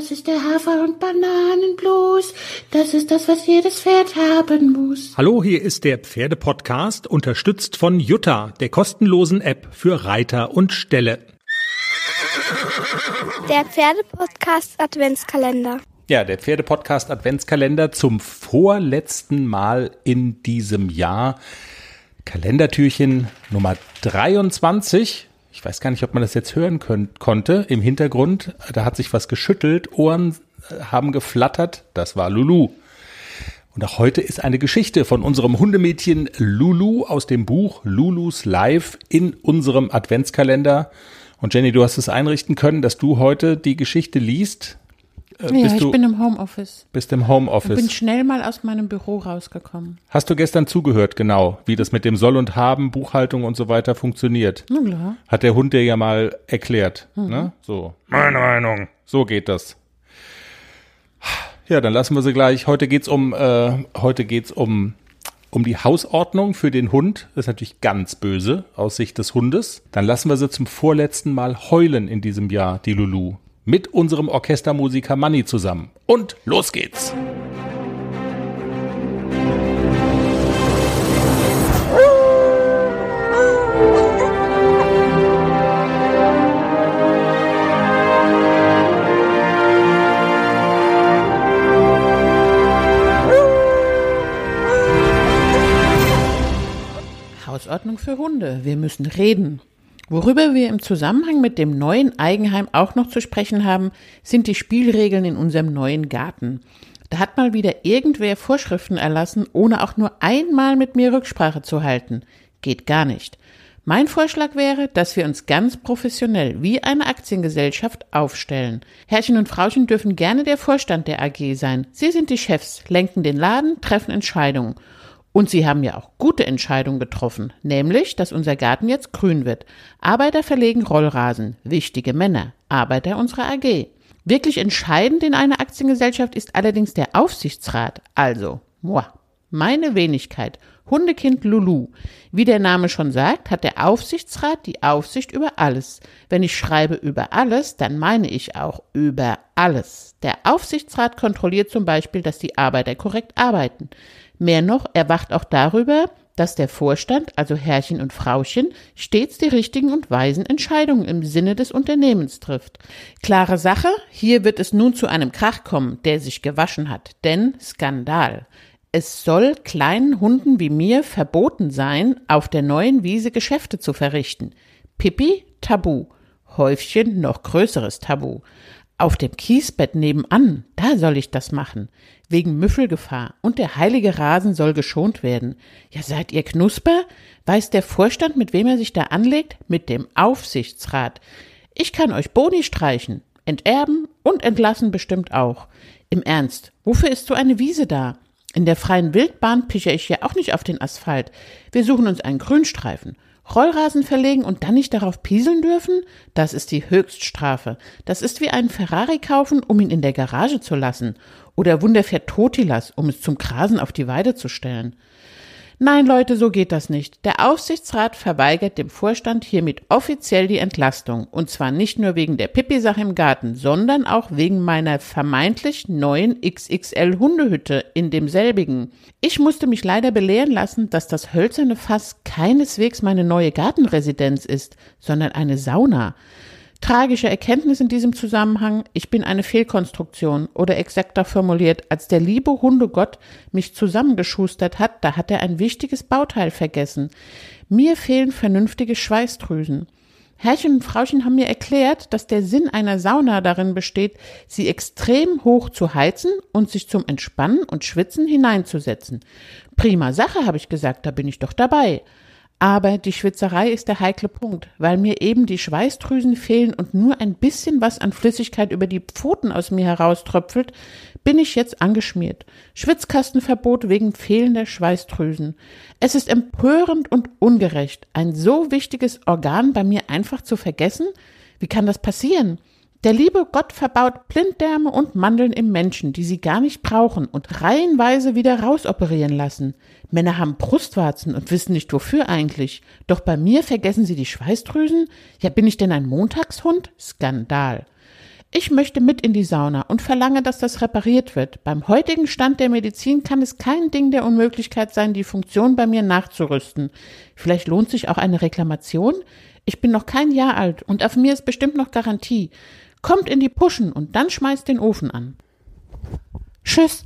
Das ist der Hafer- und Bananenblues. Das ist das, was jedes Pferd haben muss. Hallo, hier ist der Pferdepodcast, unterstützt von Jutta, der kostenlosen App für Reiter und Ställe. Der Pferdepodcast Adventskalender. Ja, der Pferdepodcast Adventskalender zum vorletzten Mal in diesem Jahr. Kalendertürchen Nummer 23 ich weiß gar nicht, ob man das jetzt hören könnt, konnte, im Hintergrund, da hat sich was geschüttelt, Ohren äh, haben geflattert, das war Lulu. Und auch heute ist eine Geschichte von unserem Hundemädchen Lulu aus dem Buch Lulus Live in unserem Adventskalender. Und Jenny, du hast es einrichten können, dass du heute die Geschichte liest. Äh, ja, ich bin im Homeoffice. Bist im Homeoffice. Ich bin schnell mal aus meinem Büro rausgekommen. Hast du gestern zugehört, genau, wie das mit dem Soll und Haben, Buchhaltung und so weiter funktioniert? Na klar. Hat der Hund dir ja mal erklärt. Mhm. Ne? So. Meine Meinung. So geht das. Ja, dann lassen wir sie gleich. Heute geht's um, äh, heute geht's um, um die Hausordnung für den Hund. Das ist natürlich ganz böse aus Sicht des Hundes. Dann lassen wir sie zum vorletzten Mal heulen in diesem Jahr, die Lulu mit unserem Orchestermusiker Manny zusammen. Und los geht's! Hausordnung für Hunde. Wir müssen reden. Worüber wir im Zusammenhang mit dem neuen Eigenheim auch noch zu sprechen haben, sind die Spielregeln in unserem neuen Garten. Da hat mal wieder irgendwer Vorschriften erlassen, ohne auch nur einmal mit mir Rücksprache zu halten. Geht gar nicht. Mein Vorschlag wäre, dass wir uns ganz professionell wie eine Aktiengesellschaft aufstellen. Herrchen und Frauchen dürfen gerne der Vorstand der AG sein. Sie sind die Chefs, lenken den Laden, treffen Entscheidungen. Und sie haben ja auch gute Entscheidungen getroffen, nämlich, dass unser Garten jetzt grün wird. Arbeiter verlegen Rollrasen, wichtige Männer, Arbeiter unserer AG. Wirklich entscheidend in einer Aktiengesellschaft ist allerdings der Aufsichtsrat, also, moi, meine Wenigkeit, Hundekind Lulu. Wie der Name schon sagt, hat der Aufsichtsrat die Aufsicht über alles. Wenn ich schreibe über alles, dann meine ich auch über alles. Der Aufsichtsrat kontrolliert zum Beispiel, dass die Arbeiter korrekt arbeiten. Mehr noch, er wacht auch darüber, dass der Vorstand, also Herrchen und Frauchen, stets die richtigen und weisen Entscheidungen im Sinne des Unternehmens trifft. Klare Sache, hier wird es nun zu einem Krach kommen, der sich gewaschen hat, denn Skandal. Es soll kleinen Hunden wie mir verboten sein, auf der neuen Wiese Geschäfte zu verrichten. Pippi, Tabu. Häufchen, noch größeres Tabu. Auf dem Kiesbett nebenan, da soll ich das machen. Wegen Müffelgefahr. Und der heilige Rasen soll geschont werden. Ja, seid ihr Knusper? Weiß der Vorstand, mit wem er sich da anlegt? Mit dem Aufsichtsrat. Ich kann euch Boni streichen, enterben und entlassen bestimmt auch. Im Ernst, wofür ist so eine Wiese da? In der freien Wildbahn piche ich ja auch nicht auf den Asphalt. Wir suchen uns einen Grünstreifen. Rollrasen verlegen und dann nicht darauf pieseln dürfen? Das ist die Höchststrafe. Das ist wie einen Ferrari kaufen, um ihn in der Garage zu lassen. Oder Wunderpferd Totilas, um es zum Grasen auf die Weide zu stellen. Nein, Leute, so geht das nicht. Der Aufsichtsrat verweigert dem Vorstand hiermit offiziell die Entlastung. Und zwar nicht nur wegen der Pipi-Sache im Garten, sondern auch wegen meiner vermeintlich neuen XXL-Hundehütte in demselbigen. Ich musste mich leider belehren lassen, dass das hölzerne Fass keineswegs meine neue Gartenresidenz ist, sondern eine Sauna. Tragische Erkenntnis in diesem Zusammenhang, ich bin eine Fehlkonstruktion oder exakter formuliert, als der liebe Hundegott mich zusammengeschustert hat, da hat er ein wichtiges Bauteil vergessen. Mir fehlen vernünftige Schweißdrüsen. Herrchen und Frauchen haben mir erklärt, dass der Sinn einer Sauna darin besteht, sie extrem hoch zu heizen und sich zum Entspannen und Schwitzen hineinzusetzen. Prima Sache, habe ich gesagt, da bin ich doch dabei. Aber die Schwitzerei ist der heikle Punkt, weil mir eben die Schweißdrüsen fehlen und nur ein bisschen was an Flüssigkeit über die Pfoten aus mir herauströpfelt, bin ich jetzt angeschmiert. Schwitzkastenverbot wegen fehlender Schweißdrüsen. Es ist empörend und ungerecht, ein so wichtiges Organ bei mir einfach zu vergessen. Wie kann das passieren? Der liebe Gott verbaut Blinddärme und Mandeln im Menschen, die sie gar nicht brauchen und reihenweise wieder rausoperieren lassen. Männer haben Brustwarzen und wissen nicht wofür eigentlich. Doch bei mir vergessen sie die Schweißdrüsen? Ja, bin ich denn ein Montagshund? Skandal. Ich möchte mit in die Sauna und verlange, dass das repariert wird. Beim heutigen Stand der Medizin kann es kein Ding der Unmöglichkeit sein, die Funktion bei mir nachzurüsten. Vielleicht lohnt sich auch eine Reklamation? Ich bin noch kein Jahr alt und auf mir ist bestimmt noch Garantie. Kommt in die Puschen und dann schmeißt den Ofen an. Tschüss.